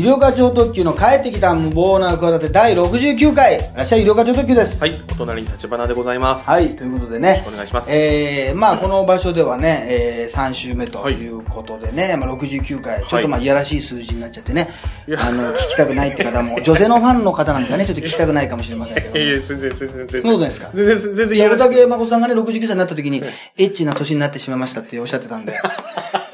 医療課長特急の帰ってきた無謀な企て第69回、らっしゃい医療課長特急です。はい、お隣に立花でございます。はい、ということでね。お願いしますえー、まあこの場所ではね、えー、3週目ということでね、まあ69回、ちょっとまあいやらしい数字になっちゃってね、いやあの、聞きたくないって方も、女性のファンの方なんですかね、ちょっと聞きたくないかもしれませんけど。いやいや、全然、全然、全然。そんなことないですか全然、全然大やるだけ。竹誠さんがね、69歳になった時に、エッチな年になってしまいましたっておっしゃってたんで。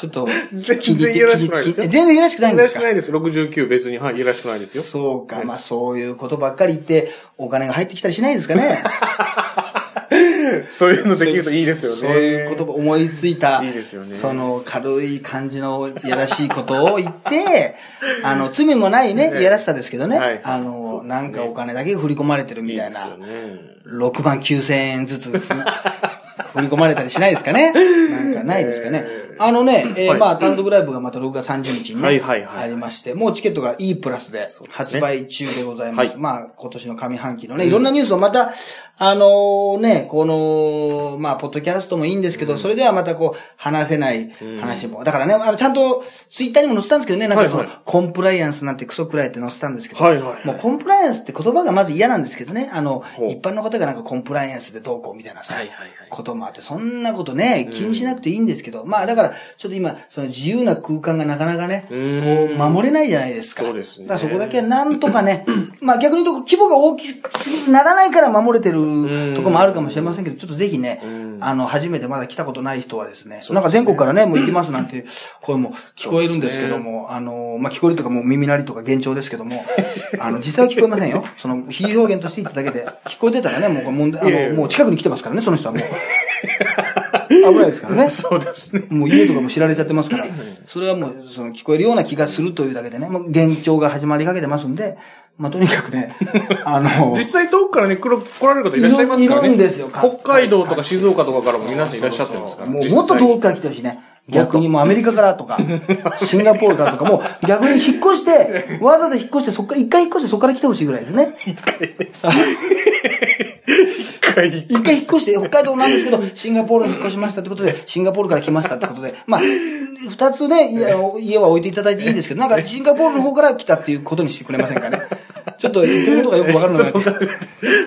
ちょっと、全然いやらしくないですよ。全然いやらしくないんですか？いやらしくないです。69別に、はい、いやらしくないですよ。そうか、まあそういうことばっかり言って、お金が入ってきたりしないですかね？そういうのできるといいですよね。そういう言葉思いついた、いいですよねその軽い感じのいやらしいことを言って、あの、罪もないね、ねいやらしさですけどね、はいあの、なんかお金だけ振り込まれてるみたいな、いいですよね。6万9千円ずつ振り 振り込まれたりしないですかね？なんかないですかね？えーあのね、えーはい。まあ単独ライブがまた6月30日にね、はいはいはい。ありまして、もうチケットが E プラスで発売中でございます。はい。まあ今年の上半期のね、いろんなニュースをまた、あのーね、この、まあ、ポッドキャストもいいんですけど、それではまたこう、話せない話も。だからね、あの、ちゃんと、ツイッターにも載せたんですけどね、なんかその、コンプライアンスなんてクソくらいって載せたんですけど、はいはい。もうコンプライアンスって言葉がまず嫌なんですけどね、あの一般の方がなんかコンプライアンスでどうこうみたいなさ、はいはいはい。こともあって、そんなことね、気にしなくていいんですけど、まあだから、ちょっと今、その自由な空間がなかなかね、こう、守れないじゃないですか。そうですね。だからそこだけはなんとかね、まあ逆に言うと規模が大きすぎてならないから守れてるとこもあるかもしれませんけど、ちょっとぜひねうん、あの、初めてまだ来たことない人はですね、なんか全国からね、もう行きますなんて声も聞こえるんですけども、あの、まあ聞こえるとかもう耳鳴りとか幻聴ですけども、あの、実際は聞こえませんよ。その、非表現として言っただけで、聞こえてたらね、もう問題、あの、もう近くに来てますからね、その人はもう。危ないですからね。そうですね。もう家とかも知られちゃってますから、それはもう、その聞こえるような気がするというだけでね、もう幻聴が始まりかけてますんで、まあ、とにかくね、あの、実際遠くからね、来る来られる方いらっしゃいますからね。いるんですよ北海道とか静岡とかからも皆さんいらっしゃってますから。もうもっと遠くから来てほしいね。逆にもうアメリカからとか、シンガポールからとか、もう逆に引っ越して、わざわざ引っ越して、そっから、一回引っ越してそっから来てほしいぐらいですね。一回一回引っ越して、北海道なんですけど、シンガポールに引っ越しましたってことで、シンガポールから来ましたってことで、まあ、二つね、家は置いていただいていいんですけど、なんかシンガポールの方から来たっていうことにしてくれませんかね。ちょっと言ってることがよくわからない。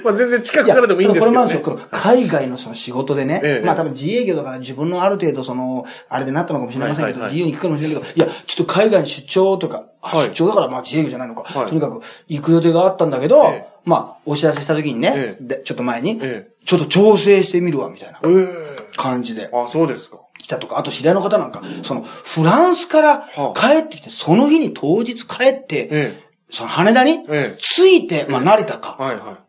まあ全然近くからでもいいんですけどねこれもあるんです。よ。海外のその仕事でね、ええまあ多分自営業だから自分のある程度その、あれでなったのかもしれませんけど、自由に行くかもしれないけど、いや、ちょっと海外に出張とか、出張だからまあ自営業じゃないのか、はい。とにかく行く予定があったんだけど、ええ。まあ、お知らせした時にね、ええ。でちょっと前に、ええ。ちょっと調整してみるわ、みたいなええ。感じで。あ、そうですか。来たとか、あと知り合いの方なんか、その、フランスからは帰ってきて、その日に当日帰って、えその羽田にええ。着いて、まあ成田か、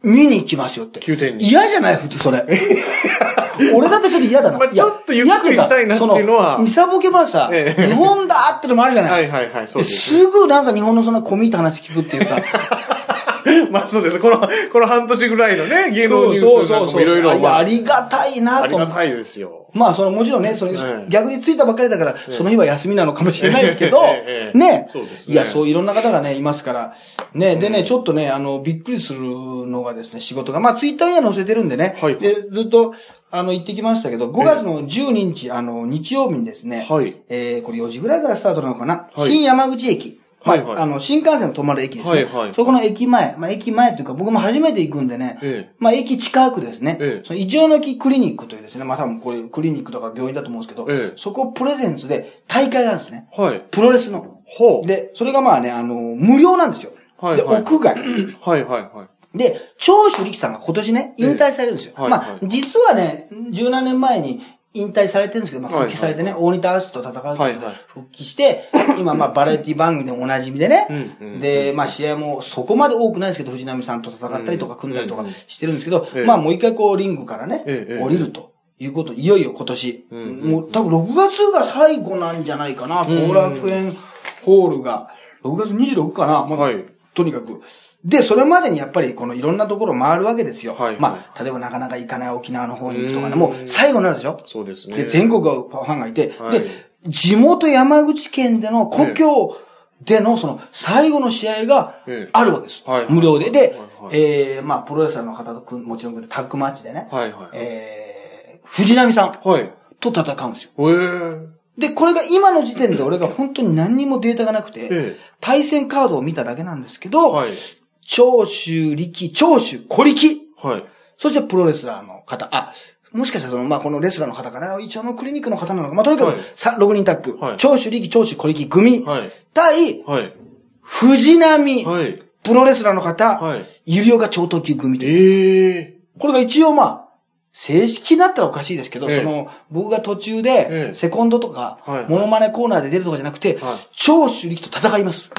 見に行きますよって。嫌じゃない？普通それ。俺だってちょっと嫌だな。まあちょっとゆっくりしたいなっていうのはそミサボケはさ、ええ日本だってのもあるじゃい。ない。はいはいはい、そうです。すぐなんか日本のそんな込み入った話聞くっていうさ。まあそうです。この、この半年ぐらいのね、芸能ニュースなんかもいろいろ。ありがたいなと。ありがたいですよ。まあ、その、もちろんね、その、ええ逆に着いたばっかりだから、その日は休みなのかもしれないけど ねそうですねいや、そういろんな方がね、いますから。ね、でね、ちょっとね、あの、びっくりするのがですね、仕事が。まあ、ツイッターには載せてるんでね。はいで、ずっと、あの、行ってきましたけど、5月の12日、あの、日曜日にですね、はいえー、これ4時ぐらいからスタートなのかな？はい新山口駅。まあ、はいはいあの、新幹線が止まる駅ですね。はいはいそこの駅前。まあ、駅前というか、僕も初めて行くんでね。ええまあ、駅近くですね。ええその、イチョウの木クリニックというですね。まあ、多分これ、クリニックだから病院だと思うんですけど、ええそこプレゼンツで大会があるんですね。はい。プロレスの。ほう。で、それがまあね、あの、無料なんですよ。で、はいはい屋外。はいはいはい。で、長州力さんが今年ね、引退されるんですよ。まあええはい。は、実はね、十何年前に引退されてるんですけど、まあ、はい復帰されてね、大仁田アースと戦うことではいはい。復帰して、今、まあ、バラエティ番組でおなじみでね、うんうんで、まあ、試合もそこまで多くないですけど、藤波さんと戦ったりとか組んだりとかしてるんですけど、ええ。まあ、もう一回こう、リングからね、ええええ。降りるということ、いよいよ今年、うんうんもう多分6月が最後なんじゃないかな、うんうん後楽園ホールが、6月26かな、まあはい。とにかく。で、それまでにやっぱりこのいろんなところ回るわけですよ。はいまあ、例えばなかなか行かない沖縄の方に行くとかね、うんもう最後になるでしょそうですね。で、全国がファンがいて、はいで、地元山口県での故郷でのその最後の試合がええあるわけです。はい無料で。で、はいはいえー、まあ、プロレスラーの方ともちろんタッグマッチでね、はいはい。えー、藤波さんはい。と戦うんですよ。へえ。で、これが今の時点で俺が本当に何にもデータがなくて、え対戦カードを見ただけなんですけえ。ど、はい。長州力、長州小力、はい。そしてプロレスラーの方、あ、もしかしたらその、まあ、このレスラーの方かな、一応のクリニックの方なのか、まあ、とにかく、はいさ6人タッグ、はい長州力、長州小力組、はい。対、はい。藤波、はい。プロレスラーの方、はい。ゆりおが超等級組という。ええ。これが一応まあ、正式になったらおかしいですけど、ええその、僕が途中えで、えセコンドとかはい、モノマネコーナーで出るとかじゃなくて、はい長州力と戦います。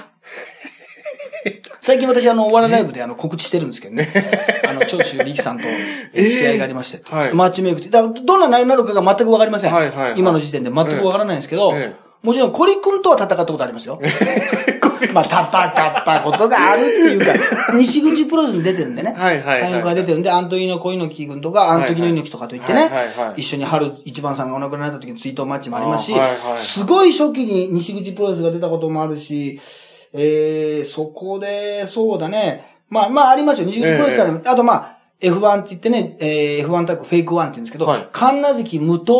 最近私あの、お笑いライブであの、告知してるんですけどね。あの、長州力さんと え試合がありまして、はい。マッチメイクって。だからどんな内容になるかが全くわかりません。はいはいはい。今の時点で全くわからないんですけど、えもちろん、コリ君とは戦ったことありますよ。まあ、戦ったことがあるっていうか、西口プロレスに出てるんでね。はいはいはい。はい3、4回出てるんで、アントニオ小猪木君とか、アントニオ猪木とかといってね、はいはいはい。一緒に春一番さんがお亡くなりになった時に追悼マッチもありますし、あはいはい。すごい初期に西口プロレスが出たこともあるし、えー、そこで、そうだね。まあ、まあ、ありますよ。西口プロレスだね。あと、まあ、F1 って言ってね、えー、F1 タッグ、フェイク1って言うんですけど、はい神奈月無藤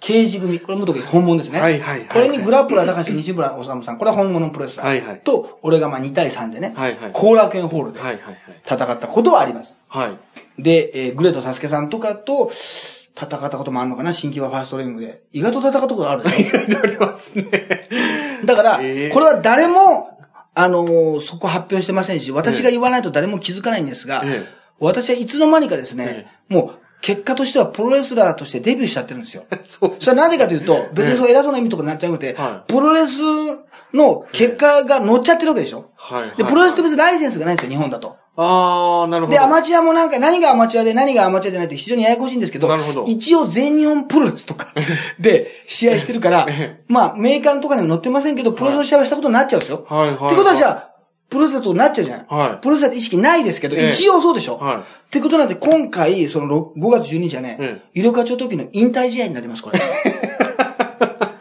刑事組。これ無藤刑事本物ですね。はいはいはいこれにグラップラー高橋西村治さん。これは本物のプロレスラー。はいはいと、俺がまあ2対3でね、はいはい。後楽園ホールではいはい戦ったことはあります。はい。はい。で、えーグレートサスケさんとかと戦ったこともあるのかな新規はファーストレングで。意外と戦ったことがあるでしょありますね。だから、えーこれは誰も、あのーそこ発表してませんし、私が言わないと誰も気づかないんですが、え私はいつの間にかですね、もう、結果としてはプロレスラーとしてデビューしちゃってるんですよ。そう。それはなんでかというと、別にそう偉そうな意味とかになっちゃなくて、はプロレスの結果が乗っちゃってるわけでしょ？はい。で、プロレスって別にライセンスがないんですよ、日本だと。あー、なるほど。で、アマチュアもなんか何がアマチュアで何がアマチュアじゃないって非常にややこしいんですけど、なるほど一応全日本プロレスとか で試合してるからええ、まあ、メーカーとかには載ってませんけど、プロレスの試合はしたことになっちゃうんですよ。はいはい。ってことはじゃあ、プロレスだとなっちゃうじゃない。はいプロレスだって意識ないですけど、ええ一応そうでしょ？はいってことなんで、今回、そのろ5月12日はね、え医療課長時の引退試合になります、これ。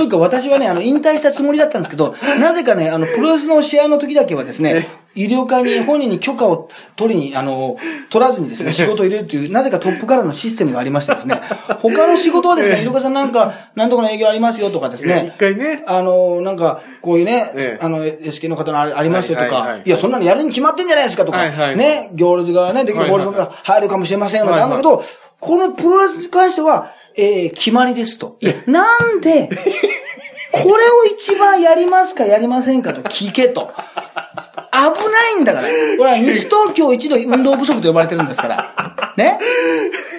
というか、私はね、あの、引退したつもりだったんですけど、なぜかね、あの、プロレスの試合の時だけはですね、医療課に本人に許可を取りに、あの、取らずにですね、仕事を入れるという、なぜかトップからのシステムがありましてですね、他の仕事はですね、医療課さんなんか、なんとかの営業ありますよとかですええ。一ね、回ね。あの、なんか、こういうね、ええ。あの、SK の方のありますよとか、はいや、そんなのやるに決まってんじゃないですかとか、ね、行列がね、できるはいはい行列が入るかもしれませんよなんだけはど、このプロレスに関しては、えー、決まりですと。いや、なんで、これを一番やりますかやりませんかと聞けと。危ないんだから。これは西東京一の運動不足と呼ばれてるんですから。ね。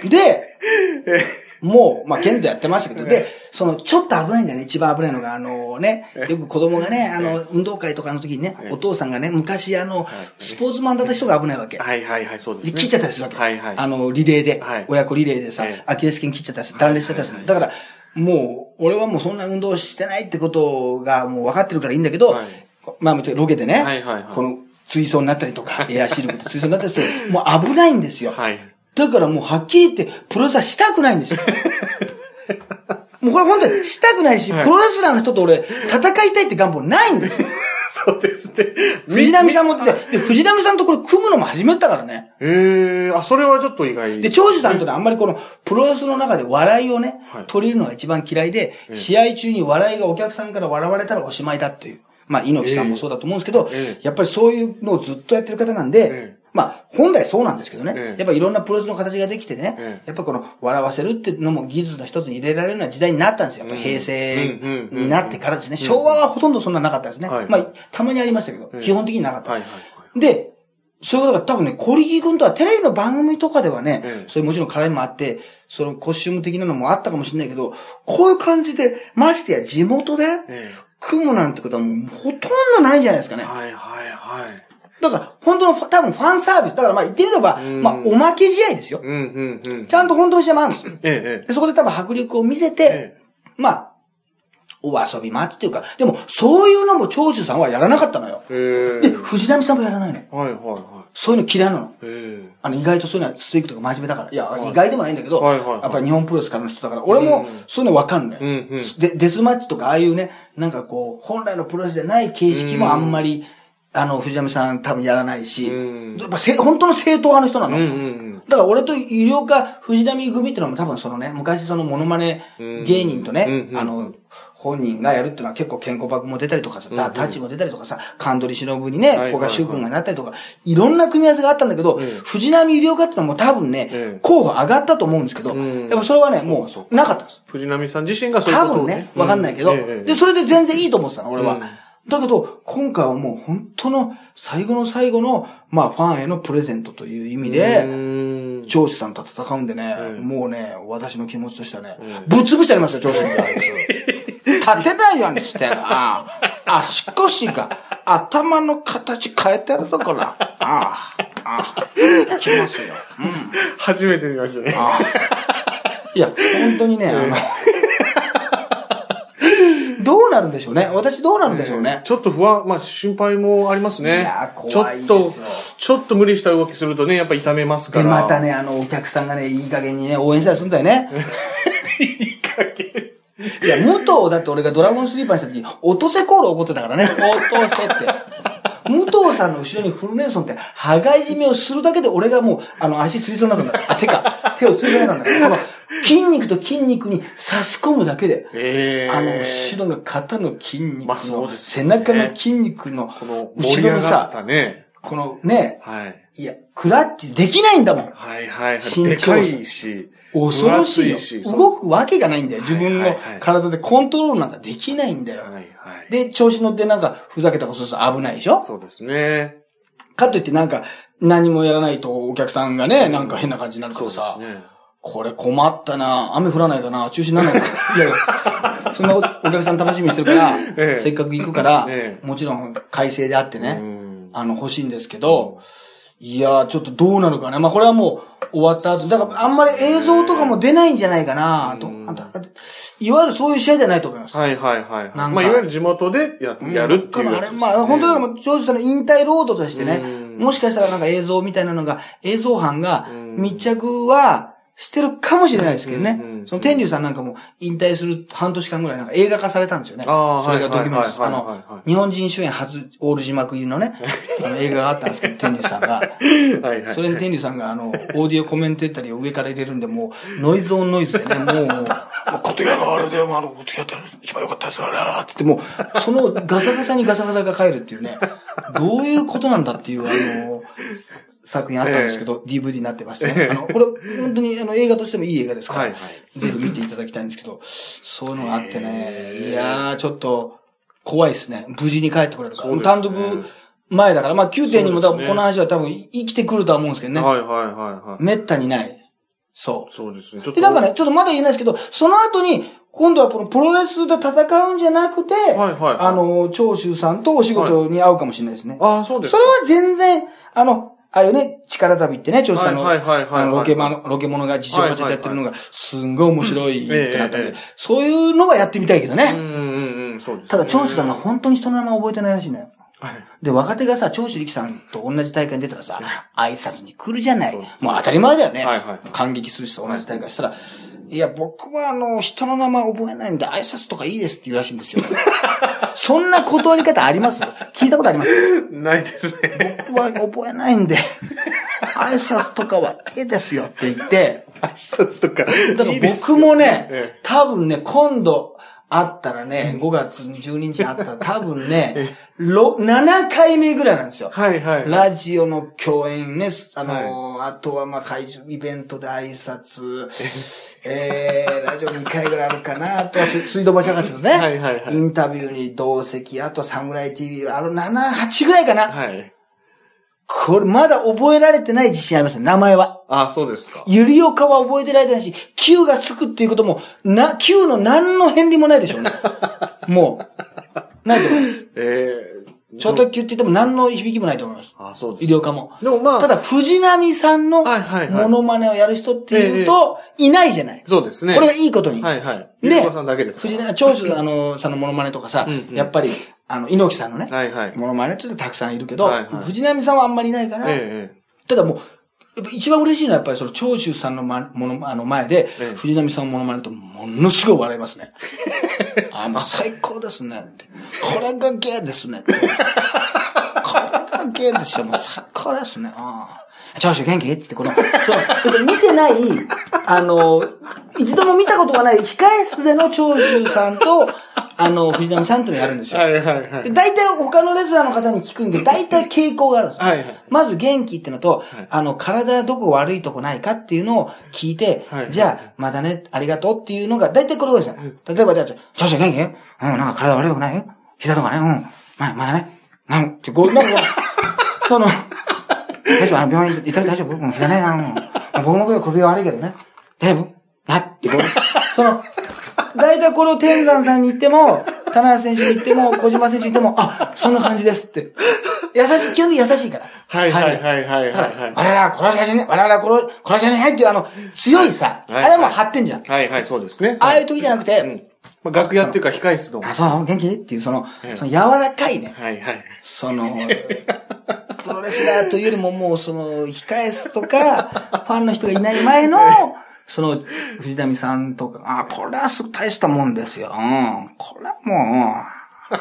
で、もう、まあ、剣道やってましたけど、で、その、ちょっと危ないんだよね、一番危ないのが、あのね、よく子供がね、あの、運動会とかの時にね、お父さんがね、昔あの、スポーツマンだった人が危ないわけ。はいはいはい、そうですで、ね。切っちゃったりするわけ。はいはい。あの、リレーで、はい親子リレーでさ、ええアキレス腱切っちゃったりする、断裂しちゃったりする。だから、もう、俺はもうそんな運動してないってことがもう分かってるからいいんだけど、はいまあ、ロケでね、はいはいはいこの、追走になったりとか、エアシルクで追走になったりする。もう危ないんですよ。はい。だからもうはっきり言って、プロレスはしたくないんですよ。もうこれ本当にしたくないし、はいプロレスラーの人と俺、戦いたいって願望ないんですよ。そうですね。藤波さんも言ってて、で、藤波さんとこれ組むのも初めてだからね。ええあ、それはちょっと意外。で、長州さんというのはあんまりこの、プロレスの中で笑いをね、はい取れるのが一番嫌いで、ええ試合中に笑いがお客さんから笑われたらおしまいだっていう。まあ、猪木さんもそうだと思うんですけど、ええやっぱりそういうのをずっとやってる方なんで、ええまあ、本来そうなんですけどね、ええやっぱいろんなプロレスの形ができてね、ええやっぱこの笑わせるっていうのも技術の一つに入れられるような時代になったんですよ。やっぱ平成になってからですね。うん昭和はほとんどそんななかったですね。はいまあ、たまにありましたけど、ええ基本的になかった。はいはいはい。で、そういうことが多分ね、小力君とはテレビの番組とかではね、ええそういうもちろん絡みもあって、そのコスチューム的なのもあったかもしれないけど、こういう感じで、ましてや地元でえ組むなんてことはもうほとんどないんじゃないですかね。えはいはいはい。だから、本当の多分ファンサービス。だからまあ言ってみれば、うんまあおまけ試合ですよ。うんうんうん。ちゃんと本当の試合もあるんですよ。えええでそこで多分迫力を見せて、ええまあ、お遊び待ちっていうか、でもそういうのも長州さんはやらなかったのよ。え。えで、え藤波さんもやらないのよ。はいはいはそういうの嫌いなの。あの、意外とそういうのはストイックとか真面目だから。いや、はい意外でもないんだけど、はいはいはいやっぱり日本プロレスからの人だから、俺もうんそういうのわかんない、うんうんで、デスマッチとかああいうね、なんかこう、本来のプロレスじゃない形式もあんまりあの、藤波さん多分やらないし、うん。やっぱせ本当の正統派の人なの。うんうんだから俺と医療科藤波組っていうのも多分そのね、昔そのモノマネ芸人とね、うんうん。あの、本人がやるっていうのは結構健康爆も出たりとかさ、うんザ・タッチも出たりとかさ、神取忍にね、はいはいはい。古賀修君がなったりとか、いろんな組み合わせがあったんだけど、うん。藤波医療科っていうのはもう多分ね、うん。候補上がったと思うんですけど、うん。やっぱそれはね、もそううなかったんです。藤波さん自身がそういうことを多分ね、わかんないけど、うん。ええで、それで全然いいと思ってたの、俺は。うんだけど、今回はもう本当の最後の最後の、まあ、ファンへのプレゼントという意味で、うん長州さんと戦うんでね、うんもうね、私の気持ちとしてはね、うんぶっ潰してありますよ、長州に。立てないようにしてな。足腰が、頭の形変えてるところ。ああ、ああ、きますよ。うん。初めて見ましたね。ああ。いや、本当にね、あの、どうなるんでしょうね。私どうなるんでしょうね。ちょっと不安、まあ心配もありますね。いや怖いですちょよっと、ちょっと無理した動きするとね、やっぱ痛めますかで、ら。またね、あの、お客さんがね、いい加減にね、応援したりするんだよね。いい加減。いや、武藤だって俺がドラゴンスリーパーにした時、落とせコール怒ってたからね。落とせって。武藤さんの後ろにフルネルソンって、羽交い締めをするだけで俺がもう、あの、足つりそうになったんだ。あ、手か。手をつりそうになったんだ。この、筋肉と筋肉に差し込むだけで、ええあの、後ろの肩の筋肉まあその、うです背ね中の筋肉の、この盛後ろのさ、たね。このね、はい。いや、クラッチできないんだもん。はいはいはい。身でかいし。恐ろしいよ動くわけがないんだよ。自分の体でコントロールなんかできないんだよ。はいはい。で、調子乗ってなんか、ふざけたことすると危ないでしょ？そうですね。かといってなんか、何もやらないとお客さんがね、なんか変な感じになるかそうですらさ、ね。これ困ったな雨降らないかな中止にならないかな いやいや、そんなお客さん楽しみにしてるから、ええせっかく行くから、ええもちろん改正であってね、うんあの、欲しいんですけど、いやー、ちょっとどうなるかね。まあ、これはもう終わった後。だから、あんまり映像とかも出ないんじゃないかなと。うんあんたいわゆるそういう試合じゃないと思います。はいはいはいはい。なんかまあ、いわゆる地元でややるっていうやつですね。あれ、まあ、本当だからもう、ジョージさんの引退ロードとしてね、うんもしかしたらなんか映像みたいなのが、映像班がうん密着はしてるかもしれないですけどね。うんうんその天竜さんなんかも引退する半年間ぐらいなんか映画化されたんですよね。ああそれがドキュメントです。あの、日本人主演初オール字幕入りのね、あの映画があったんですけど、天竜さんが。はいはい。それに天竜さんが、あの、オーディオコメンテータリーを上から入れるんで、もう、ノイズオンノイズでね、もう、ことやのあれで、あの、付き合ったら一番良かったですからな、って言って、もう、そのガサガサにガサガサが帰るっていうね、どういうことなんだっていう、あの、作品あったんですけど、DVD になってましてね。ええあの、これ、本当に、あの、映画としてもいい映画ですから、はいはい。ぜひ見ていただきたいんですけど、そういうのがあってね、ええいやー、ちょっと、怖いですね。無事に帰ってこれるから。ね単独前だから、まあ9点にも多分この話は多分生きてくるとは思うんですけどね。はいはいはいはい。めったにない。そそうですね。ちょっう。と。で、なんかね、ちょっとまだ言えないですけど、その後に、今度はこのプロレスで戦うんじゃなくて、はいはい。あ、の、長州さんとお仕事に会うかもしれないですね。ああ、そうですか。それは全然、あの、ああいうね、力旅ってね、長州さんの、ロケマの、ロケモノが自重でやってるのが、すんごい面白いってなったんでそういうのはやってみたいけどね。うんうんうん、そうですね。ただ、長州さんが本当に人の名前覚えてないらしいのよ。はい。で、若手がさ、長州力さんと同じ大会に出たらさ、挨拶に来るじゃない。もう当たり前だよね。はいはい感激する人と同じ大会したら、いや、僕はあの、人の名前覚えないんで挨拶とかいいですって言うらしいんですよ。そんな断り方あります？聞いたことあります？ないですね。僕は覚えないんで、挨拶とかはいいですよって言って、挨拶とか。だから僕もねえ、多分ね、今度会ったらね、5月12日に会ったら 多分ね、ろ7回目ぐらいなんですよ。はいはい。ラジオの共演ね、あのーあとはまあ会場、イベントで挨拶、えー、ラジオ2回ぐらいあるかな、あとは水 水道橋博士のね、はいはいはいインタビューに同席、あとサムライ TV、あの7、8ぐらいかな。はい。これまだ覚えられてない自信ありますね、名前は。ああ、そうですか。ゆりおかは覚えてられてないし、Q がつくっていうことも、な、Q の何の変理もないでしょうね。もう、ないと思います。ええ超特急って言っても何の響きもないと思います。ああ、そう医です。療科も。でもまあ、ただ、藤波さんのはいはいはいモノマネをやる人っていうと、いないじゃない。そうですね。これがいいことに。はいはい。でゆりこさんだけですか。藤波、長州あの、さんのモノマネとかさやっぱり、あの、猪木さんのね、はいはい。モノマネってたくさんいるけどはいはい、藤波さんはあんまりいないから、ええただもう、やっぱ一番嬉しいのはやっぱりその長州さんのま、もの、あの前でええ、藤波さんのものまねとものすごい笑いますね。あ、もう最高ですねって。これが芸ですねって。これが芸ですよ。もう最高ですね。ああ。長州元気？ってこの、そう、要するに見てない、あの、一度も見たことがない控え室での長州さんと、あの、藤波さんというのをやるんですよ。はいはいはい。で。大体他のレスラーの方に聞くんで、大体傾向があるんですよ。はいはい。まず元気ってのと、い。あの、体どこ悪いとこないかっていうのを聞いて、はいじゃあ、まだね、ありがとうっていうのが、大体これ多いですよ。例えば、じゃあ、少々元気うん、なんか体悪いとこない膝とかね、うん、ままだね、なん？って、こう、なんか、その、大丈夫？あの、病院行ったら大丈夫？うん、膝ね、あの、僕も首悪いけどね。大丈夫？なって、こう、その、大体これを天山さんに言っても、棚橋選手に言っても、小島選手に言っても、あ、そんな感じですって。優しい、基本的に優しいから。はいはいはいはい我々は殺し屋じゃね、我々は殺殺し屋じゃないっていうあの、強いさ、はいあれはもう張ってんじゃん。はいはい、そうですね。ああいう時じゃなくて、うん。まあ、楽屋っていうか控室の。あ、そう元気っていう、そのええ、その柔らかいね。はいはい。その、プロレスラーというよりももうその、控え室とか、ファンの人がいない前の、その、藤波さんとか、あ、これはす大したもんですよ。うん。これはもう、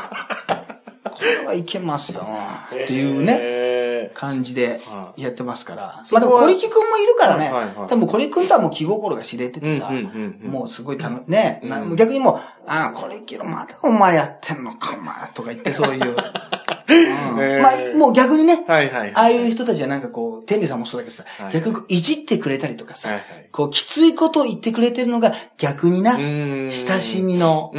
これはいけますよ。っていうね、ね。感じではやってますから。まあでも、小力くんもいるからね。多分、小力くんとはもう気心が知れててさもうすごい楽ね、逆にもう、ああ、小力のまだお前やってんのか、お前、とか言ってそういう。まあ、もう逆にね、はいはい。ああいう人たちはなんかこう、天理さんもそうだけどさ、はい逆にいじってくれたりとかさ。こう、きついことを言ってくれてるのが逆にな、親親しみの。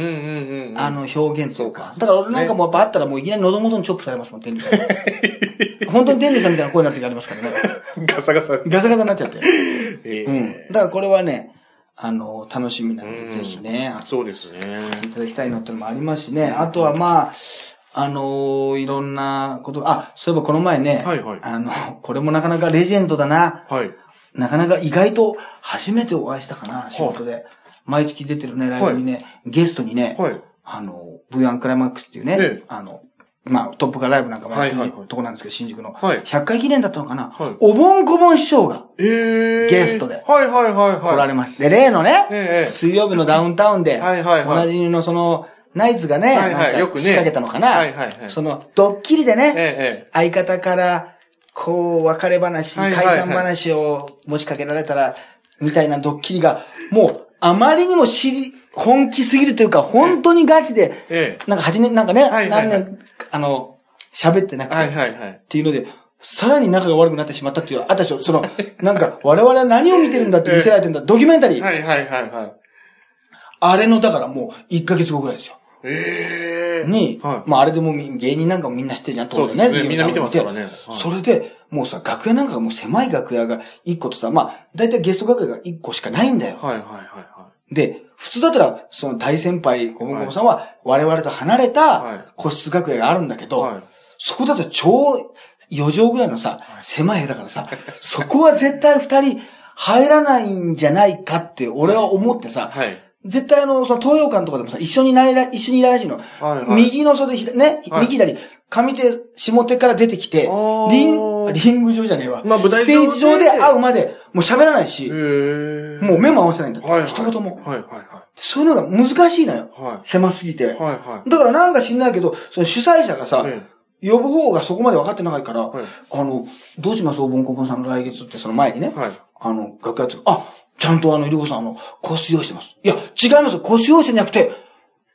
あの、表現とかそう。かだから俺なんかもうやっぱあったらもういきなり喉元にチョップされますもん、天理さん。本当に天理さんみたいな声になる時ありますからね。ガサガサ。ガサガサになっちゃって。えうん。だからこれはね、あの、楽しみなので、うんぜひね、そうですね。いただきたいのってのもありますしね。あとはまあ、あのいろんなこと、あ、そういえばこの前ね、はいはいあの、これもなかなかレジェンドだな。はい。なかなか意外と初めてお会いしたかな、仕事で。毎月出てるね、ライブにね、ゲストにね、はい。あの、V1 クライマックスっていうね、ええあの、まあ、トップガライブなんかもやってるはいはいはいとこなんですけど、新宿の。はい100回記念だったのかな、はいおぼんこぼん師匠がええ。ゲストではいはいはいはい。来られまして、で例のね、ええ。水曜日のダウンタウンで、はいはいはいおなじみのその、ナイツがね、はいはいなんか仕掛けたのかな、はいはいはいその、ドッキリでね、ええ相方から、こう、別れ話、はいはいはい解散話を持ちかけられたら、みたいなドッキリが、もう、あまりにも知り、本気すぎるというか、本当にガチで、ええ。なんか8年、なんかね、はいはいはい何年、あの、喋ってなくて、はいはいはい。っていうので、さらに仲が悪くなってしまったっていう、あったでしょ、その、なんか、我々は何を見てるんだって見せられてるんだ、ドキュメンタリー。はいはいはいはい。あれの、だからもう、1ヶ月後ぐらいですよ。ええ。に、はいまああれでも芸人なんかもみんな知ってるじゃん、当然ね。ねみんな見てますからねはいそれで、もうさ、楽屋なんかがもう狭い楽屋が1個とさ、まあ、だいたいゲスト楽屋が1個しかないんだよ。はいはいはいはで、普通だったら、その大先輩、ゴムゴムさんは、我々と離れたはい個室楽屋があるんだけい。ど、はい。そこだと超4畳ぐらいのさ、狭い部屋だからさ、そこは絶対2人入らないんじゃないかって俺は思ってさ、はい。絶対あの、その東洋館とかでもさ、一緒にいないら、一緒にいないらしいの。はいはい。右の袖、左ね、はい右左、上手、下手から出てきて、リン、リング上じゃねえわ。まあ舞台ステージ上で会うまで、もう喋らないし。もう目も合わせないんだ。はいはい。一言も。はいはいそういうのが難しいのよ。はい。は狭すぎて。い。はいはい。だからなんか知んないけど、その主催者がさ、え呼ぶ方がそこまで分かってないから、はいあの、どうします？おぼんこぼんさんの来月ってその前にね、えはい。あの、楽屋って、あ、ちゃんとあの、いりこさん、あの、コース用意してます。いや、違いますよ。コース用意してなくて、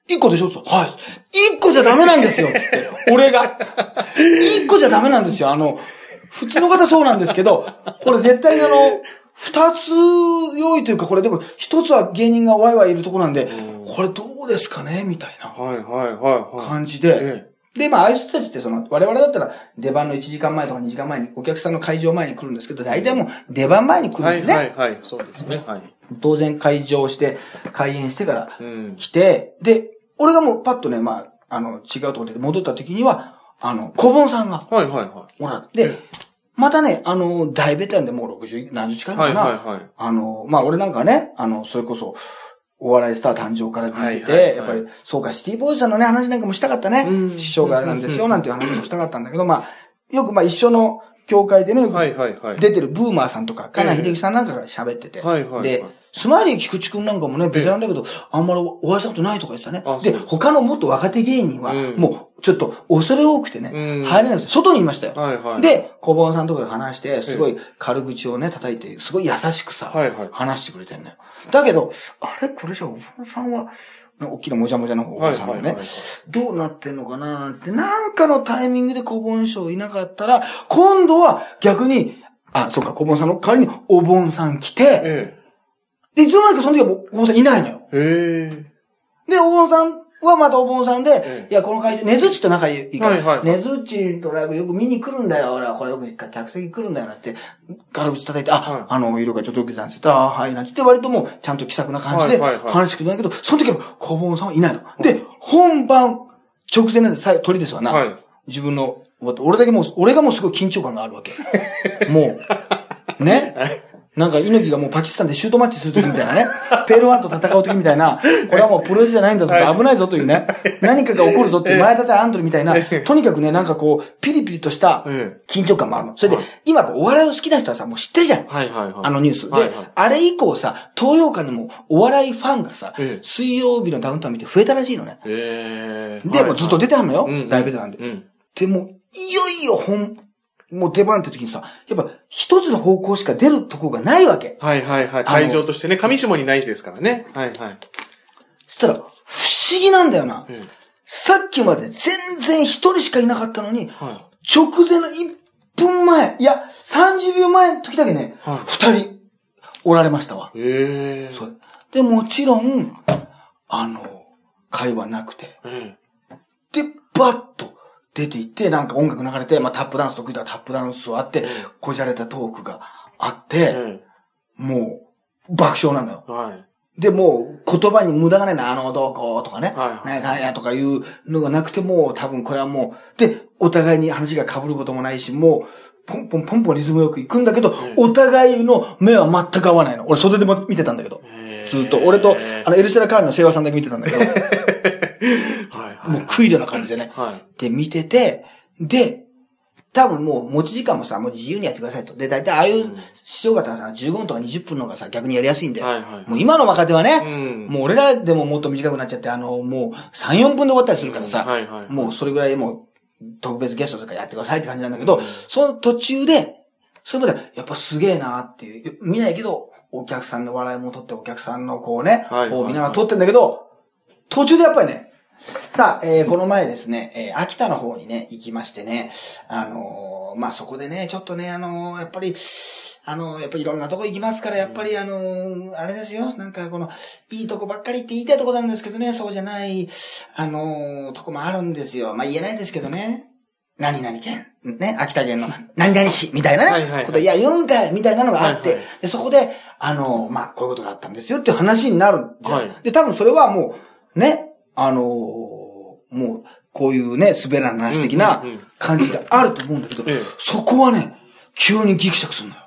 一個でしょ？つってはい。一個じゃダメなんですよつって。俺が。一個じゃダメなんですよ。あの、普通の方そうなんですけど、これ絶対にあの、二つ用意というか、これでも、一つは芸人がワイワイいるとこなんでうん、これどうですかね？みたいなはいはいはいはい。感じで。えで、まあ、ああいう人たちって、その、我々だったら、出番の1時間前とか2時間前に、お客さんの会場前に来るんですけど、大体もう、出番前に来るんですね。はいはい。そうですね。はい。当然会場して、開演してからうん。来て、で、俺がもうパッとね、まあ、あの、違うところで戻った時には、あの、小盆さんがはいはいはもらって、またね、あの、大ベテランでもう60、何十近いい。のかな、はいはいはい。あの、まあ、俺なんかね、あの、それこそ、お笑いスター誕生から見てて、はいはいはいやっぱり、そうか、シティボーイズさんのね、話なんかもしたかったね。うん師匠がなんですよ、なんていう話もしたかったんだけど、まあ、よくまあ一緒の、教会でね、はいはいはい。出てるブーマーさんとか、金井秀樹さんなんかが喋ってて。はいはいはいで、スマイリー菊池くんなんかもね、ベテランだけど、あんまりお会いしたことないとか言ってたねあ。で、他のもっと若手芸人は、うんもう、ちょっと恐れ多くてね、うん入れなくて、外にいましたよ。はいはい。、で、小盆さんとかが話して、すごい軽口をね、叩いて、すごい優しくさ、はいはい。話してくれてんのよ。だけど、あれこれじゃお盆さんは、大きなもじゃもじゃのおはい盆さんがねはいはい。、どうなってんのかななんて、なんかのタイミングで小盆賞いなかったら、今度は逆に、あ、そうか、小盆さんの代わりにお盆さん来て、えで、いつの間にかその時はもうお盆さんいないのよ。え。へえ。で、お盆さんはまたお盆さんで、ええいや、この会場、ねずっちと仲いいから、はいはいはいねずっちとライブよく見に来るんだよ、俺はこれよく客席来るんだよ、なんて、軽口叩いて、あ、はいあの、色がちょっと受けたんですよ。あはい、なんて言って、割ともう、ちゃんと気さくな感じで話してくれないけど、その時は小盆さんはいないの。で、本番、直前なんで、最後、鳥ですわな。はい。自分の、俺だけもう、俺がもうすごい緊張感があるわけ。もう、ね。なんか、猪木がもうパキスタンでシュートマッチするときみたいなね。ペールワンと戦うときみたいな、これはもうプロレスじゃないんだぞはい危ないぞというね。何かが起こるぞっていう前田対アンドレみたいな、とにかくね、なんかこう、ピリピリとしたえ緊張感もあるの。それではい、今お笑いを好きな人はさ、もう知ってるじゃんえ。。はいはいはい。あのニュース。であれ以降さ、東洋館でもお笑いファンがさええ、水曜日のダウンタウン見て増えたらしいのね。ええ。で、もうずっと出てはんのようん。大ベテランでう。ん。で、もう、いよいよ本、もう出番って時にさ、やっぱ一つの方向しか出るとこがないわけ。はいはいはい。会場としてね、上下にないですからね。はいはい。そしたら、不思議なんだよな。ええさっきまで全然一人しかいなかったのに、は直前の1分前、いや、30秒前の時だけね、はい二人おられましたわ。い。ええ。それで、もちろん、あの、会話なくて。えで、バッと出て行って、なんか音楽流れて、まあタップダンス得意だタップダンスをあって、こじゃれたトークがあっえ。て、えもう、爆笑なのよ。え。はい。で、もう、言葉に無駄がないな、あの、どうこうとかね。はいなんやかんやとかいうのがなくても、多分これはもう、で、お互いに話が被ることもないし、もう、ポンポンポンポンリズムよく行くんだけど、んお互いの目は全く合わないの。俺袖でも見てたんだけど。ええずっと。俺と、あの、エルシャラカールの清和さんだけ見てたんだけど、はいはい。もう食いるな感じでね。はい。で、見てて、で、多分もう持ち時間もさ、もう自由にやってくださいと。で、大体ああいう師匠方はさ、15分とか20分の方がさ、逆にやりやすいんだよ。はいはい。もう今の若手はね、うん。もう俺らでももっと短くなっちゃって、あの、もう3、4分で終わったりするからさ、はいはい。もうそれぐらいもう特別ゲストとかやってくださいって感じなんだけど、うんその途中で、それまでやっぱすげえなっていう、見ないけど、お客さんの笑いも取ってお客さんのこうね、はいこう見ながら撮ってんだけど、途中でやっぱりね、さあ、えーこの前ですね、えー秋田の方にね、行きましてね、あのーまあ、そこでね、ちょっとね、あのーやっぱり、あのーやっぱりいろんなとこ行きますから、やっぱりあのーあれですよ、なんかこの、いいとこばっかりって言いたいとこなんですけどね、そうじゃない、あのーとこもあるんですよ。まあ、言えないですけどね。何々県。ね、秋田県の何々市みたいなね。はいはいはいこと、いや、言うんかいみたいなのがあって、はいはいで、そこで、あのーまあ、こういうことがあったんですよっていう話になるん。はいで、多分それはもう、ね、あのーもう、こういうね、滑らない話的なうんうんうん感じがあると思うんだけど、ええそこはね、急にギクシャクするのよ。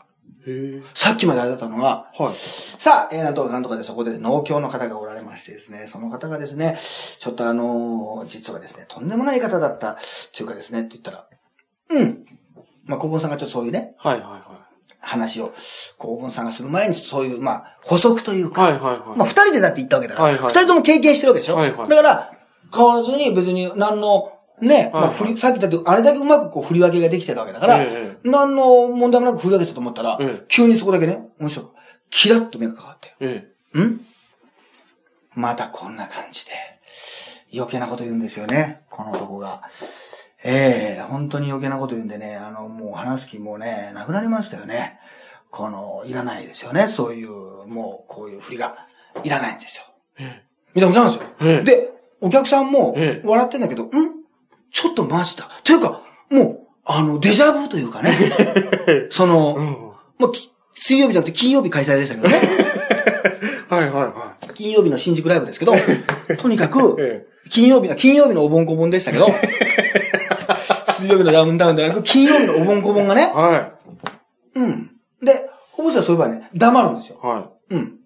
さっきまであれだったのが、はい。さあ、えー、なんとかなんとかでそこで農協の方がおられましてですね、その方がですね、ちょっとあのー実はですね、とんでもない方だった、というかですね、って言ったら、うん。まあ、小文さんがちょっとそういうね、はいはいは話を、小文さんがする前にそういう、まあ、補足というい。か、はいはいはい。まあ、二人でだって言ったわけだから、二、はいはい人とも経験してるわけでしょ、はいはいだから、変わらずに別に何の、ね、まあ、振り、さっきだってあれだけうまくこう振り分けができてたわけだから、え何の問題もなく振り分けてたと思ったら、ええ急にそこだけね、面白く、キラッと目がかかって、え。えん？またこんな感じで、余計なこと言うんですよね、この男が。ええ本当に余計なこと言うんでね、あの、もう話す気もね、なくなりましたよね。この、いらないですよね、そういう、もう、こういう振りが、いらないんですよ。え。見たことないんですよ。ええで、お客さんもええ、笑ってんだけど、ん？ちょっとマジだ。というか、もう、あの、デジャブというかね、その、うん。まあ、き水曜日じゃなくて金曜日開催でしたけどね。はいはいは金曜日の新宿ライブですけど、とにかく、い。え金曜日の、金曜日のお盆こぼんでしたけど、水曜日のダウンタウンではなく、金曜日のお盆こぼんがえ。ね、はうん。で、ほぼしはそういえばね、黙るんですよ。い。はうん。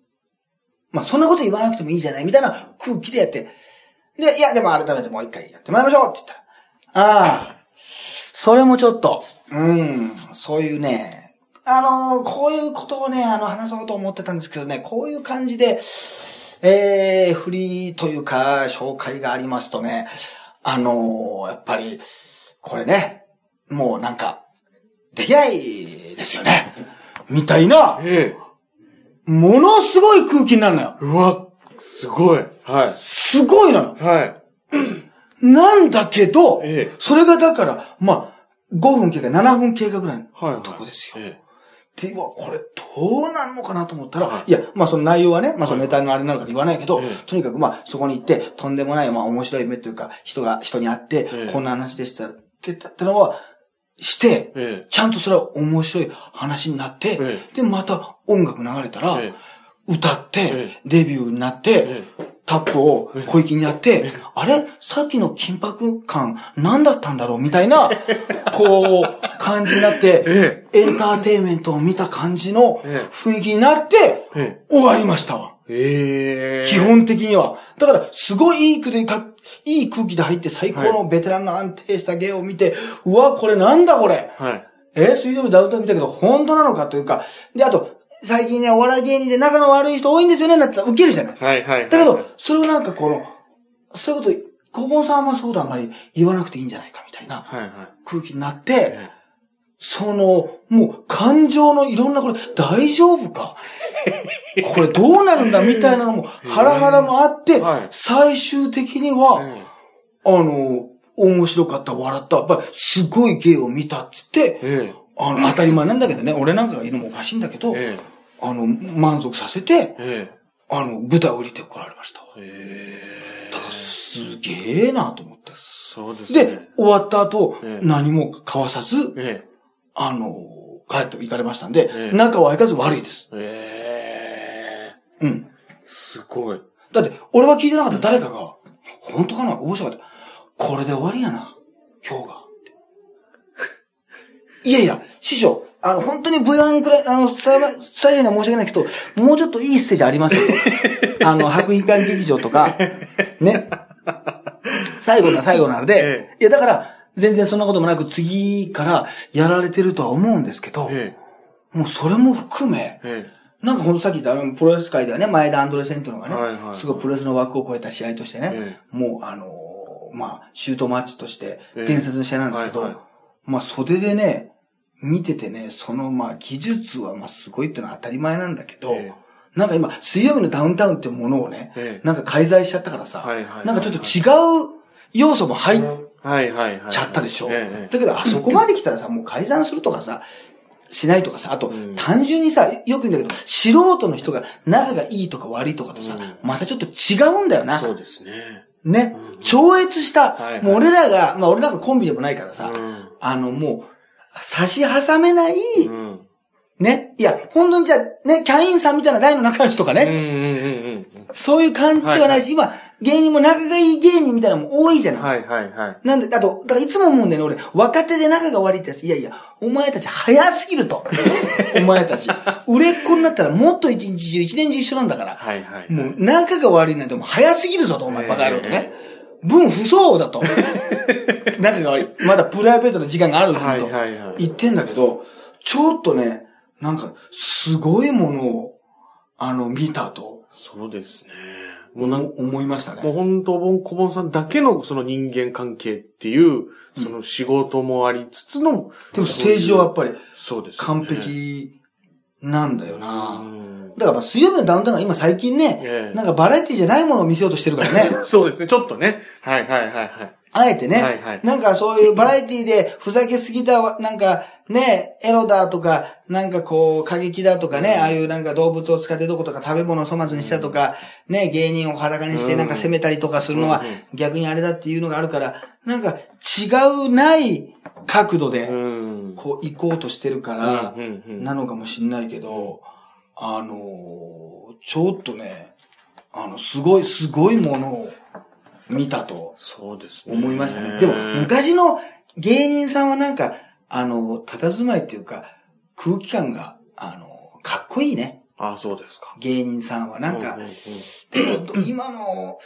まあ、そんなこと言わなくてもいいじゃないみたいな空気でやって。で、いや、でも改めてもう一回やってもらいましょうって言ったら、ああ、それもちょっと、うん、そういうね、あのーこういうことをね、あの、話そうと思ってたんですけどね、こういう感じで、えー、フリーというか、紹介がありますとね、あのーやっぱり、これね、もうなんか、できないですよね。みたいな、えものすごい空気になるのよ。え。うわ、すごい。はい。すごいのよ。はい。なんだけど、ええそれがだから、まあ、5分経過、7分経過ぐらいのはい。とこですよ。えで、うわ、これどうなんのかなと思ったら、はいいや、まあその内容はね、まあそのネタのあれなのから言わないけど、ええとにかくまあそこに行って、とんでもない、まあ面白い目というか、人が、人に会って、ええこんな話でした、ってのは、して、え。えちゃんとそれは面白い話になって、えで、また音楽流れたら、え。え歌って、えデビューになっえ。て、えタップを小粋にやってええ、あれさっきの緊迫感何だったんだろうみたいな、こう、感じになっ え。て、えエンターテインメントを見た感じのえ雰囲気になって、え。え終わりましたわ。基。本的には。だから、すごいいい空気でか、いい空気で入って最高のベテランの安定した芸を見て、うわ、これなんだこれ。はい。えー水曜日ダウンタウン見たけど、本当なのかというか、で、あと、最近ね、お笑い芸人で仲の悪い人多いんですよね、なってたらウケるじゃない。はいはい。だけど、それをなんかこの、そういうこと、小盆さんはそういうことあんまり言わなくていいんじゃないかみたいなはいはい。空気になって、えその、もう感情のいろんなこれ、大丈夫か？これどうなるんだみたいなのも、ハラハラもあって、はい最終的にえ。は、えあの、面白かった、笑った、やっぱりすごい芸を見たっつって、え。えあの、当たり前なんだけどね、俺なんかがいるのもおかしいんだけど、え。えあの、満足させて、え。えあの、舞台を降りてこられましたわ。え。えだから、すげえなと思って。そうですね。で、終わった後、ええ何も交わさず、えあの、帰って行かれましたんで、ええ仲は相変わらず悪いです。え。ええ。うん。すごい。だって、俺は聞いてなかった誰かが、本当かな面白かった。これで終わりやな。今日が。いやいや、師匠、あの、本当に V1 くらい、あの、最後最後には申し訳ないけど、もうちょっといいステージありますよ。と。あの、白衣館劇場とか、ね。最後の最後なので、いや、だから、全然そんなこともなく次からやられてるとは思うんですけど、えもうそれも含め、え。え。なんかほんとさっき言ったあのプロレス界ではね、前田アンドレセンっていうのがね、はいはいすごいプロレスの枠を超えた試合としてね、えもうあのーまあ、シュートマッチとしてええ。伝説の試合なんですけど、はいはい。まあ袖でね、見ててね、そのまあ技術はまあすごいっていうのは当たり前なんだけど、えなんか今、水曜日のダウンタウンっていうものをね、ええなんか改ざんしちゃったからさ、はいはいはいなんかちょっと違う要素も入っ。ちゃったでしょ。ええ。だけど、あそこまで来たらさ、もう改ざんするとかさ、しないとかさ、あと、うん単純にさ、よく言うんだけど、素人の人が仲がいいとか悪いとかとさ、うんまたちょっと違うんだよな。そうですね。ねうん。超越した、はいはいもう俺らが、まあ俺なんかコンビでもないからさ、うんあのもう、差し挟めない、うん。ね。いや、本当にじゃあ、ね、キャインさんみたいな大の仲良しとかね、うんうんうんうん。そういう感じではないし、今、芸人も仲がいい芸人みたいなのも多いじゃない。はいはいはい。なんで、あと、だからいつも思うんだよね、俺。若手で仲が悪いってやつ。いやいや、お前たち早すぎると。お前たち。売れっ子になったらもっと一日中、一年中一緒なんだから。はいはい。もう、仲が悪いなんてもう早すぎるぞと、お前バカ野郎とね。分不相応だと。仲が悪い。まだプライベートの時間があるうちはいにと。言ってんだけど、ちょっとね、なんか、すごいものを、あの、見たと、そうですね。もうなん思思いましたね。もう本当、ボンコボンさんだけのその人間関係っていう、その仕事もありつつの、でもステージ上はやっぱりそうです、ね。完璧なんだような。ん。だからまあ水曜日のダウンタウンが今最近ね、ええ。なんかバラエティじゃないものを見せようとしてるからね。そうですね、ちょっとね。はいはいはいはい。あえてね、はいはい。なんかそういうバラエティでふざけすぎたわ、なんかね、エロだとか、なんかこう過激だとかね、ああいうなんか動物を使ってどことか食べ物を粗末にしたとか、ね、芸人を裸にしてなんか責めたりとかするのはうんうん。逆にあれだっていうのがあるから、なんか違うない角度でうん。こう行こうとしてるからう、んうんうん。なのかもしんないけど、あのーちょっとね、あの、すごい、すごいものを見たとそうですね。思いましたね。でも、昔の芸人さんはなんか、あの、佇まいっていうか、空気感が、あの、かっこいいね。あ、そうですか。芸人さんは。なんかう、ううでも、今の、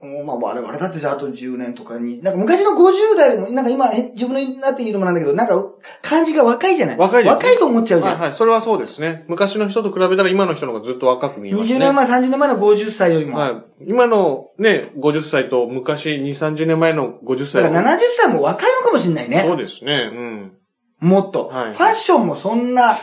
まあ、我々だってじゃああと10年とかに、なんか昔の50代でも、なんか今、へ自分になっているのもなんだけど、なんか、感じが若いじゃない？若い若いと思っちゃうじゃん。はいはい。それはそうですね。昔の人と比べたら今の人の方がずっと若く見えますね。20年前、30年前の50歳よりも。はい。今のね、50歳と昔2、30年前の50歳だから70歳も若いのかもしれないね。そうですね。うん。もっと、はいファッションもそんな、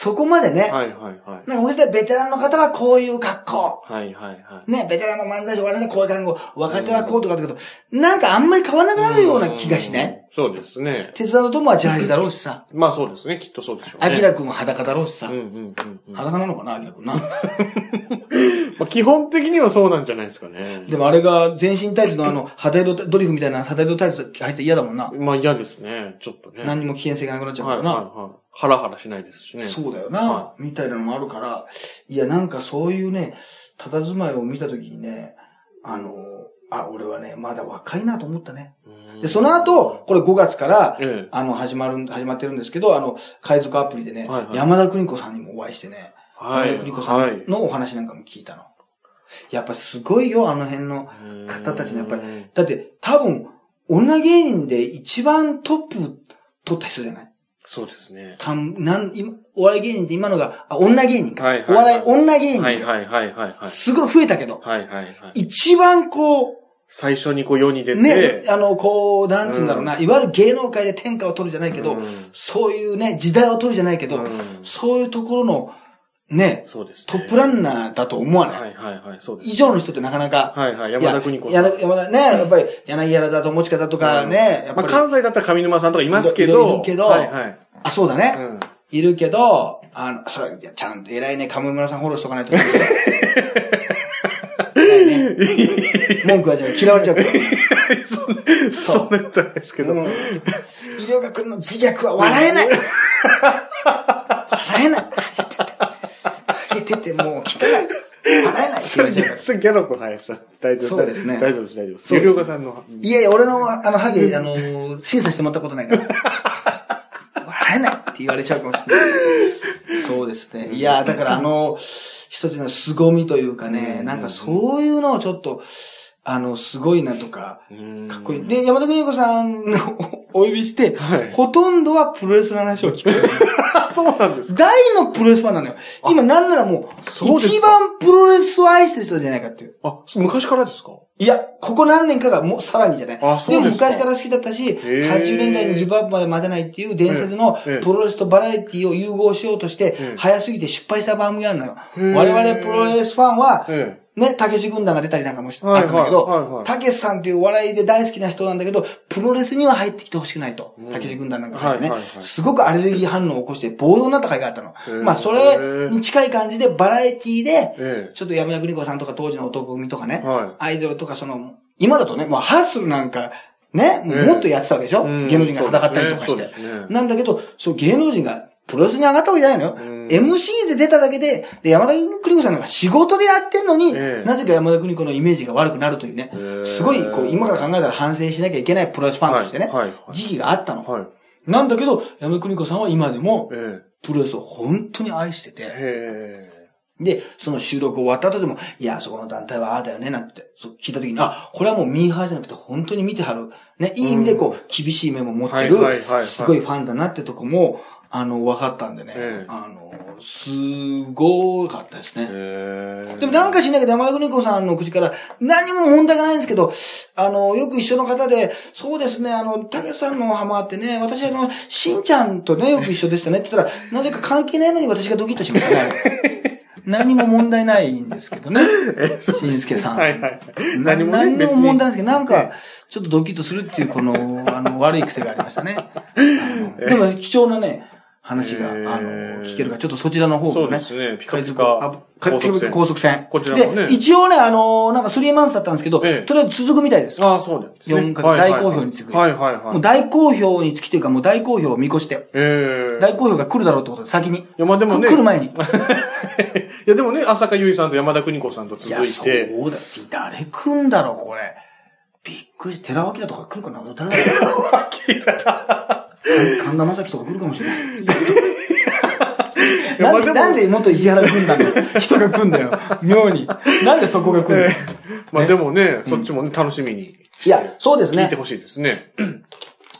そこまでね。はいはいはい。なんか、そしてベテランの方はこういう格好。はいはいはい。ね、ベテランの漫才師、我々はこういう看護、若手はこうとかだけど、なんかあんまり変わらなくなるような気がしない？そうですね。鉄田の友はジャージだろうしさ。まあそうですね。きっとそうでしょうね。アキラ君は裸だろうしさうん。うんうん裸なのかな、アキラ君な？あ基本的にはそうなんじゃないですかね。でもあれが全身タイツのあの、肌色ドリフみたいな肌色タイツ入って嫌だもんな。まあ嫌ですね。ちょっとね。何にも危険性がなくなっちゃうはいからな。はいはい。ハラハラしないですしね。そうだよな、はみたいなのもあるから、いや、なんかそういうね、佇まいを見たときにね、あの、あ、俺はね、まだ若いなと思ったね。うんで、その後、、これ5月から、ええ。あの、始まる、始まってるんですけど、あの、海賊アプリでね、はいはい山田邦子さんにもお会いしてね、はい。山田邦子さはいんのお話なんかも聞いたの。やっぱすごいよ、あの辺の方たちのやっぱりり。だって、多分、女芸人で一番トップ取った人じゃない？そうですね。かん、なん、今、お笑い芸人って今のが、あ、女芸人か。はいはいお笑い、女芸人、はいはいはいはいはい。すごい増えたけど、はいはいはい。一番こ最初にこう世に出う、て、ね、あの、こう、なんつうんだろうな、いわゆる芸能界で天下を取るじゃないけど、うんそういうね、時代を取るじゃないけど、うんそういうところの、ね、そうですね。トップランナーだと思わない。はいはいはい、そうです。以上の人ってなかなか、はいはい、山田邦子さん。山田ね、やっぱり柳原だと持ち方とかね、やっぱり、まあ関西だったら上沼さんとかいますけど、いるけどはいはい。あ、そうだね。うんいるけど、あの、それ、ちゃんと偉いね、上村さんフォローしとかないと。ね 文句はじゃあ嫌われちゃうから。そんなことないですけど。うん。医療学の自虐は笑えない笑えないハゲててもう汚い笑えないって言われちゃう ギャロップ林さん。大丈夫そうですね大丈夫です、大丈夫です。そうですゆりおかさんの。いやいや、俺の、あの、ハゲ、あの、審査してもらったことないから。笑えないって言われちゃうかもしれない。そうですね。いや、だからあの、一つの凄みというかね、なんかそういうのをちょっと、あの、すごいなとか、かっこいい。で、山田邦子さんを お呼びして、はいほとんどはプロレスの話を聞く。あ、そうなんですか？大のプロレスファンなのよ。今なんならもう、一番プロレスを愛してる人じゃないかっていう。あ、昔からですか？いや、ここ何年かがもうさらにじゃない。あそうでも昔から好きだったし、ー80年代にギブアップまで待てないっていう伝説のええプロレスとバラエティを融合しようとしてええ、早すぎて失敗した番組があるのよ。我々プロレスファンは、えね、たけし軍団が出たりなんかもしいったんだけどたけしさんっていう笑いで大好きな人なんだけど、プロレスには入ってきてほしくないとうん。たけし軍団なんか入ってね。はいはいは。い。すごくアレルギー反応を起こして暴動になった回があったの。まあ、それに近い感じでバラエティで、えちょっと山田邦子さんとか当時の男組とかねアイドルとかその、今だとね、もうハッスルなんか、ね、ええ。もっとやってたわけでしょ、うん。芸能人が戦ったりとかして。なんだけど、そう芸能人がプロレスに上がったわけじゃないのよ。うん。MC で出ただけで、で、山田邦子さんなんか仕事でやってんのに、ええ。なぜか山田邦子のイメージが悪くなるというね、すごい、こう、今から考えたら反省しなきゃいけないプロレスファンとしてね、時期があったの。はい。なんだけど、山田邦子さんは今でも、えプロレスを本当に愛してて、で、その収録終わった後でも、いや、そこの団体はああだよね、なんて、そう聞いた時に、あ、これはもうミーハーじゃなくて本当に見てはる。ね、いい意味でこう、厳しい目も持ってるすごいファンだなってとこも、あの、分かったんでね、ええあの、すごかったですね。え。でもなんかしないけど山田邦子さんの口から何も問題がないんですけど、あの、よく一緒の方で、そうですね、あの、たけしさんの浜ってね、私あの、しんちゃんとね、よく一緒でしたねって言ったら、なぜか関係ないのに私がドキッとしましたね。何も問題ないんですけどね。しんすけさん。はいはい。な何もね何にも問題ないんですけど、なんえか、ちょっとドキッとするっていう、この、あの、悪い癖がありましたね。でも、貴重なね、話が、あえの、ー聞けるから、ちょっとそちらの方そもね。うですね。ピカピカ高速船。高速船。こちらもねで、一応ね、あのーなんかスリーマンスだったんですけど、ええとりあえず続くみたいです。ああ、そうなんですね。四かはいはい大好評につくはいはいはい。もう大好評につきというか、もう大好評を見越して、ええ。大好評が来るだろうってことで、先に。いや、まあでもね。来る前に。いや、でもね、浅香唯さんと山田邦子さんと続いや、いそうて。だ。次誰来んだろう、これ。びっくりして、寺脇だとか来るかな誰だろう神田正輝とか来るかもしれない。なんで、なんで元石原軍団の人が来んだよ。妙に。なんでそこが来るまあでもね、そっちもね、楽しみにいや、そうですね聞いて。ほしいですね。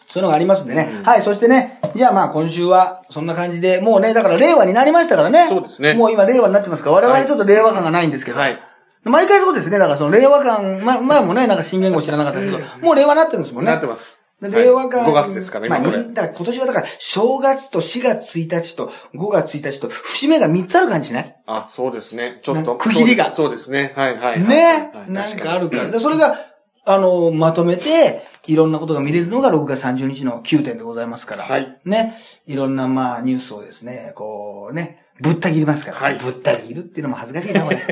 そういうのがありますんでね。うんはい、そしてね、じゃあまあ今週はそんな感じで、もうね、だから令和になりましたからね。そうですねもう今令和になってますから、我々はいちょっと令和感がないんですけど。はい。毎回そうですね。だからその令和感、ま、前もね、なんか新言語知らなかったですけど、もう令和になってるんですもんね。なってます。で令和感。はい5月ですから、まあ、だ今年はだから、正月と4月1日と5月1日と、節目が3つある感じしないあ、そうですね。ちょっと。か区切りがそうですね。はいはいはい。ねはいなんかあるから。で、それが、あの、まとめて、いろんなことが見れるのが6月30日の9点でございますから。はいね。いろんな、まあ、ニュースをですね、こうね、ぶった切りますから。はいぶった切るっていうのも恥ずかしいな、これ。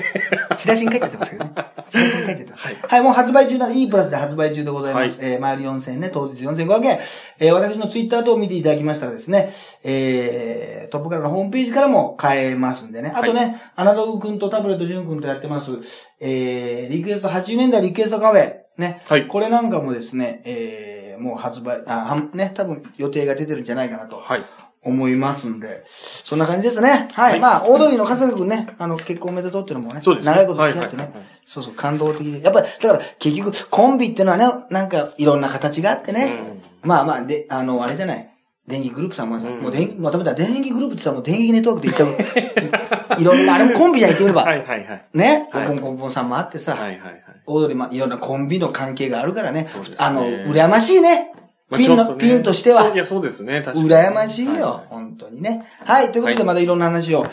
チラシに書いちゃってますけどね。チラシに書いちゃってます。はいはい、もう発売中なんで、いいプラスで発売中でございます。はいえー、前売り4000円ね、当日4500円。えー、私のツイッター等を見ていただきましたらですね、えー、トップからのホームページからも買えますんでね。あとね、アナログ君とタブレットジュン君とやってます、えー、リクエスト80年代リクエストカフェ。ね。はいこれなんかもですね、えー、もう発売、あ、ね、多分予定が出てるんじゃないかなとはい。思いますんで、そんな感じですね。はい。はいまあ、大通りの笠く君ね、あの、結婚おめでとうっていうのもね、そうですね長いこと付き合ってね、はいはいはいそうそう、感動的で。やっぱり、だから、結局、コンビってのはね、なんか、いろんな形があってね、まあまあ、で、あの、あれじゃない。電気グループさんも、んもう電、まとめたら電気グループってさ、もう電気ネットワークって言っちゃう。いろんな、あれもコンビじゃん言ってみれば。はいはいはい。ね、はいコンコンコンさんもあってさ、はいはいはい。大通り、まあ、いろんなコンビの関係があるからね。ねあの、羨ましいね。まあピンの、ねピンとしてはい。や、そうですね。確かに羨ましいよ、はいはい本当にね。はい、ということではいまたいろんな話を、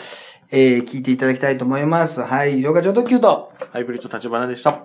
えー、聞いていただきたいと思います。はい、医療課長特急と、ハイブリッド立花でした。